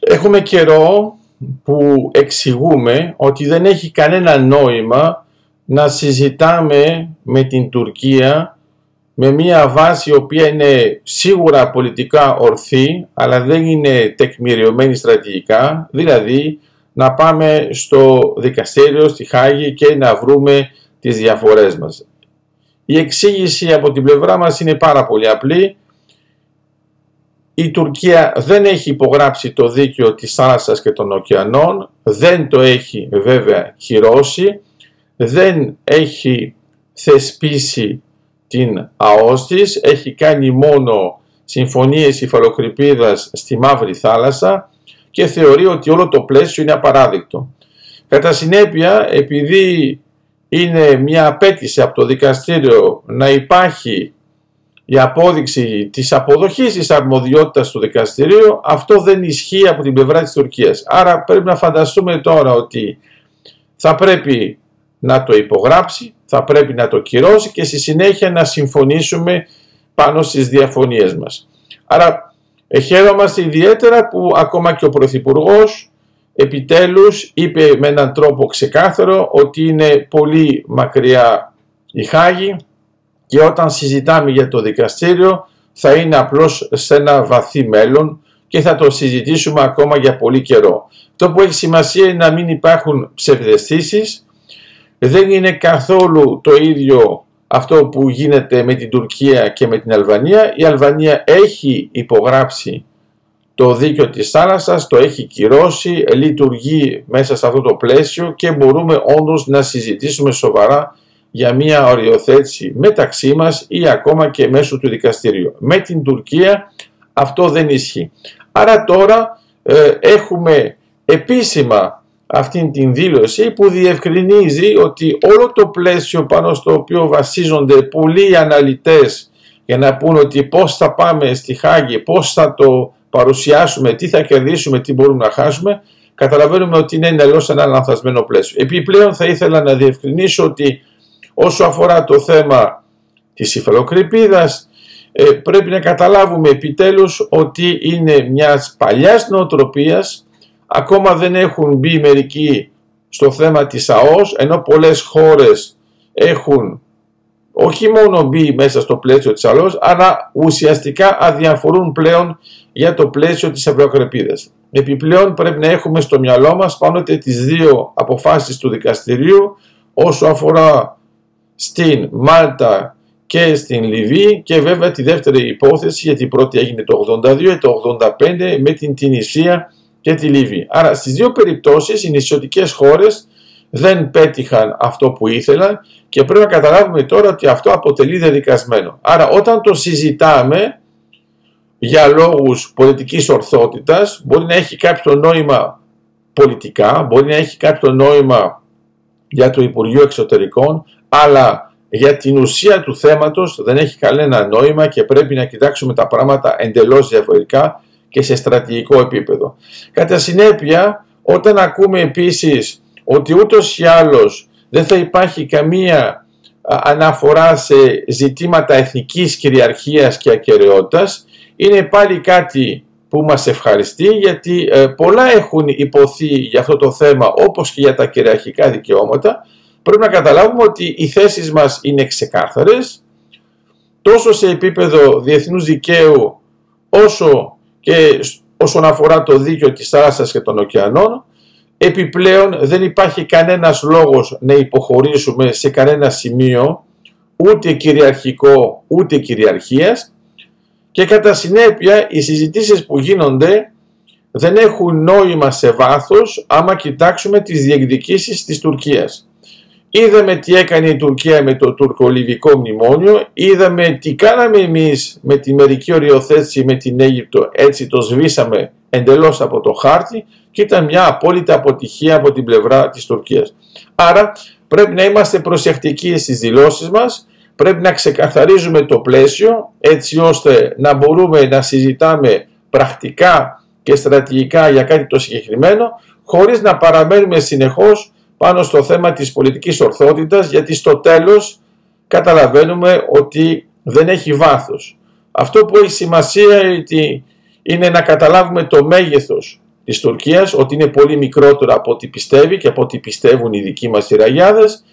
Έχουμε καιρό που εξηγούμε ότι δεν έχει κανένα νόημα να συζητάμε με την Τουρκία με μια βάση η οποία είναι σίγουρα πολιτικά ορθή αλλά δεν είναι τεκμηριωμένη στρατηγικά, δηλαδή να πάμε στο δικαστήριο στη Χάγη και να βρούμε τις διαφορές μας. Η εξήγηση από την πλευρά μας είναι πάρα πολύ απλή. Η Τουρκία δεν έχει υπογράψει το δίκαιο της θάλασσας και των ωκεανών, δεν το έχει βέβαια χειρώσει, δεν έχει θεσπίσει την ΑΟΣ έχει κάνει μόνο συμφωνίες υφαλοκρηπίδας στη Μαύρη Θάλασσα και θεωρεί ότι όλο το πλαίσιο είναι απαράδεκτο. Κατά συνέπεια, επειδή είναι μια απέτηση από το δικαστήριο να υπάρχει η απόδειξη της αποδοχής της αρμοδιότητας του δικαστηρίου, αυτό δεν ισχύει από την πλευρά της Τουρκίας. Άρα πρέπει να φανταστούμε τώρα ότι θα πρέπει να το υπογράψει, θα πρέπει να το κυρώσει και στη συνέχεια να συμφωνήσουμε πάνω στις διαφωνίες μας. Άρα χαίρομαστε ιδιαίτερα που ακόμα και ο Πρωθυπουργός επιτέλους είπε με έναν τρόπο ξεκάθαρο ότι είναι πολύ μακριά η Χάγη και όταν συζητάμε για το δικαστήριο θα είναι απλώς σε ένα βαθύ μέλλον και θα το συζητήσουμε ακόμα για πολύ καιρό. Το που έχει σημασία είναι να μην υπάρχουν ψευδεστήσεις, δεν είναι καθόλου το ίδιο αυτό που γίνεται με την Τουρκία και με την Αλβανία. Η Αλβανία έχει υπογράψει το δίκαιο της θάλασσας, το έχει κυρώσει, λειτουργεί μέσα σε αυτό το πλαίσιο και μπορούμε όντως να συζητήσουμε σοβαρά για μια οριοθέτηση μεταξύ μας ή ακόμα και μέσω του δικαστηρίου. Με την Τουρκία αυτό δεν ισχύει. Άρα τώρα ε, έχουμε επίσημα αυτήν την δήλωση που διευκρινίζει ότι όλο το πλαίσιο πάνω στο οποίο βασίζονται πολλοί αναλυτές για να πούν ότι πώς θα πάμε στη Χάγη, πώς θα το παρουσιάσουμε, τι θα κερδίσουμε, τι μπορούμε να χάσουμε, καταλαβαίνουμε ότι είναι εντελώ ένα λανθασμένο πλαίσιο. Επιπλέον θα ήθελα να διευκρινίσω ότι όσο αφορά το θέμα της υφαλοκρηπίδας, ε, πρέπει να καταλάβουμε επιτέλους ότι είναι μιας παλιάς νοοτροπίας ακόμα δεν έχουν μπει μερικοί στο θέμα της ΑΟΣ, ενώ πολλές χώρες έχουν όχι μόνο μπει μέσα στο πλαίσιο της ΑΟΣ, αλλά ουσιαστικά αδιαφορούν πλέον για το πλαίσιο της ευρωκρεπίδας. Επιπλέον πρέπει να έχουμε στο μυαλό μας πάνω τις δύο αποφάσεις του δικαστηρίου όσο αφορά στην Μάλτα και στην Λιβύη και βέβαια τη δεύτερη υπόθεση γιατί η πρώτη έγινε το 82 και το 85 με την Τινησία και τη Λιβύη. Άρα στις δύο περιπτώσεις οι νησιωτικές χώρες δεν πέτυχαν αυτό που ήθελαν και πρέπει να καταλάβουμε τώρα ότι αυτό αποτελεί δεδικασμένο. Άρα όταν το συζητάμε για λόγους πολιτικής ορθότητας μπορεί να έχει κάποιο νόημα πολιτικά, μπορεί να έχει κάποιο νόημα για το Υπουργείο Εξωτερικών, αλλά για την ουσία του θέματος δεν έχει κανένα νόημα και πρέπει να κοιτάξουμε τα πράγματα εντελώς διαφορετικά και σε στρατηγικό επίπεδο. Κατά συνέπεια, όταν ακούμε επίσης ότι ούτως ή άλλως δεν θα υπάρχει καμία αναφορά σε ζητήματα εθνικής κυριαρχίας και ακαιρεότητας, είναι πάλι κάτι που μας ευχαριστεί γιατί ε, πολλά έχουν υποθεί για αυτό το θέμα όπως και για τα κυριαρχικά δικαιώματα. Πρέπει να καταλάβουμε ότι οι θέσεις μας είναι ξεκάθαρες τόσο σε επίπεδο διεθνούς δικαίου όσο και όσον αφορά το δίκαιο της θάλασσας και των ωκεανών. Επιπλέον δεν υπάρχει κανένας λόγος να υποχωρήσουμε σε κανένα σημείο ούτε κυριαρχικό ούτε κυριαρχίας και κατά συνέπεια οι συζητήσεις που γίνονται δεν έχουν νόημα σε βάθος άμα κοιτάξουμε τις διεκδικήσεις της Τουρκίας. Είδαμε τι έκανε η Τουρκία με το τουρκολιβικό μνημόνιο, είδαμε τι κάναμε εμείς με τη μερική οριοθέτηση με την Αίγυπτο, έτσι το σβήσαμε εντελώς από το χάρτη και ήταν μια απόλυτη αποτυχία από την πλευρά της Τουρκίας. Άρα πρέπει να είμαστε προσεκτικοί στις δηλώσεις μας, πρέπει να ξεκαθαρίζουμε το πλαίσιο έτσι ώστε να μπορούμε να συζητάμε πρακτικά και στρατηγικά για κάτι το συγκεκριμένο χωρίς να παραμένουμε συνεχώς πάνω στο θέμα της πολιτικής ορθότητας γιατί στο τέλος καταλαβαίνουμε ότι δεν έχει βάθος. Αυτό που έχει σημασία είναι να καταλάβουμε το μέγεθος της Τουρκίας, ότι είναι πολύ μικρότερο από ό,τι πιστεύει και από ό,τι πιστεύουν οι δικοί μας οι ραγιάδες,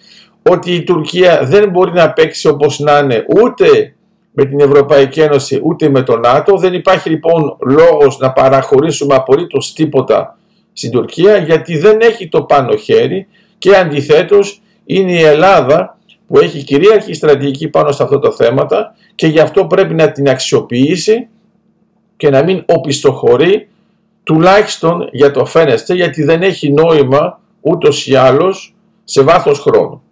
ότι η Τουρκία δεν μπορεί να παίξει όπως να είναι ούτε με την Ευρωπαϊκή Ένωση ούτε με το ΝΑΤΟ. Δεν υπάρχει λοιπόν λόγος να παραχωρήσουμε απολύτως τίποτα στην Τουρκία γιατί δεν έχει το πάνω χέρι και αντιθέτως είναι η Ελλάδα που έχει κυρίαρχη στρατηγική πάνω σε αυτά τα θέματα και γι' αυτό πρέπει να την αξιοποιήσει και να μην οπισθοχωρεί τουλάχιστον για το φαίνεστε γιατί δεν έχει νόημα ούτως ή άλλως σε βάθος χρόνου.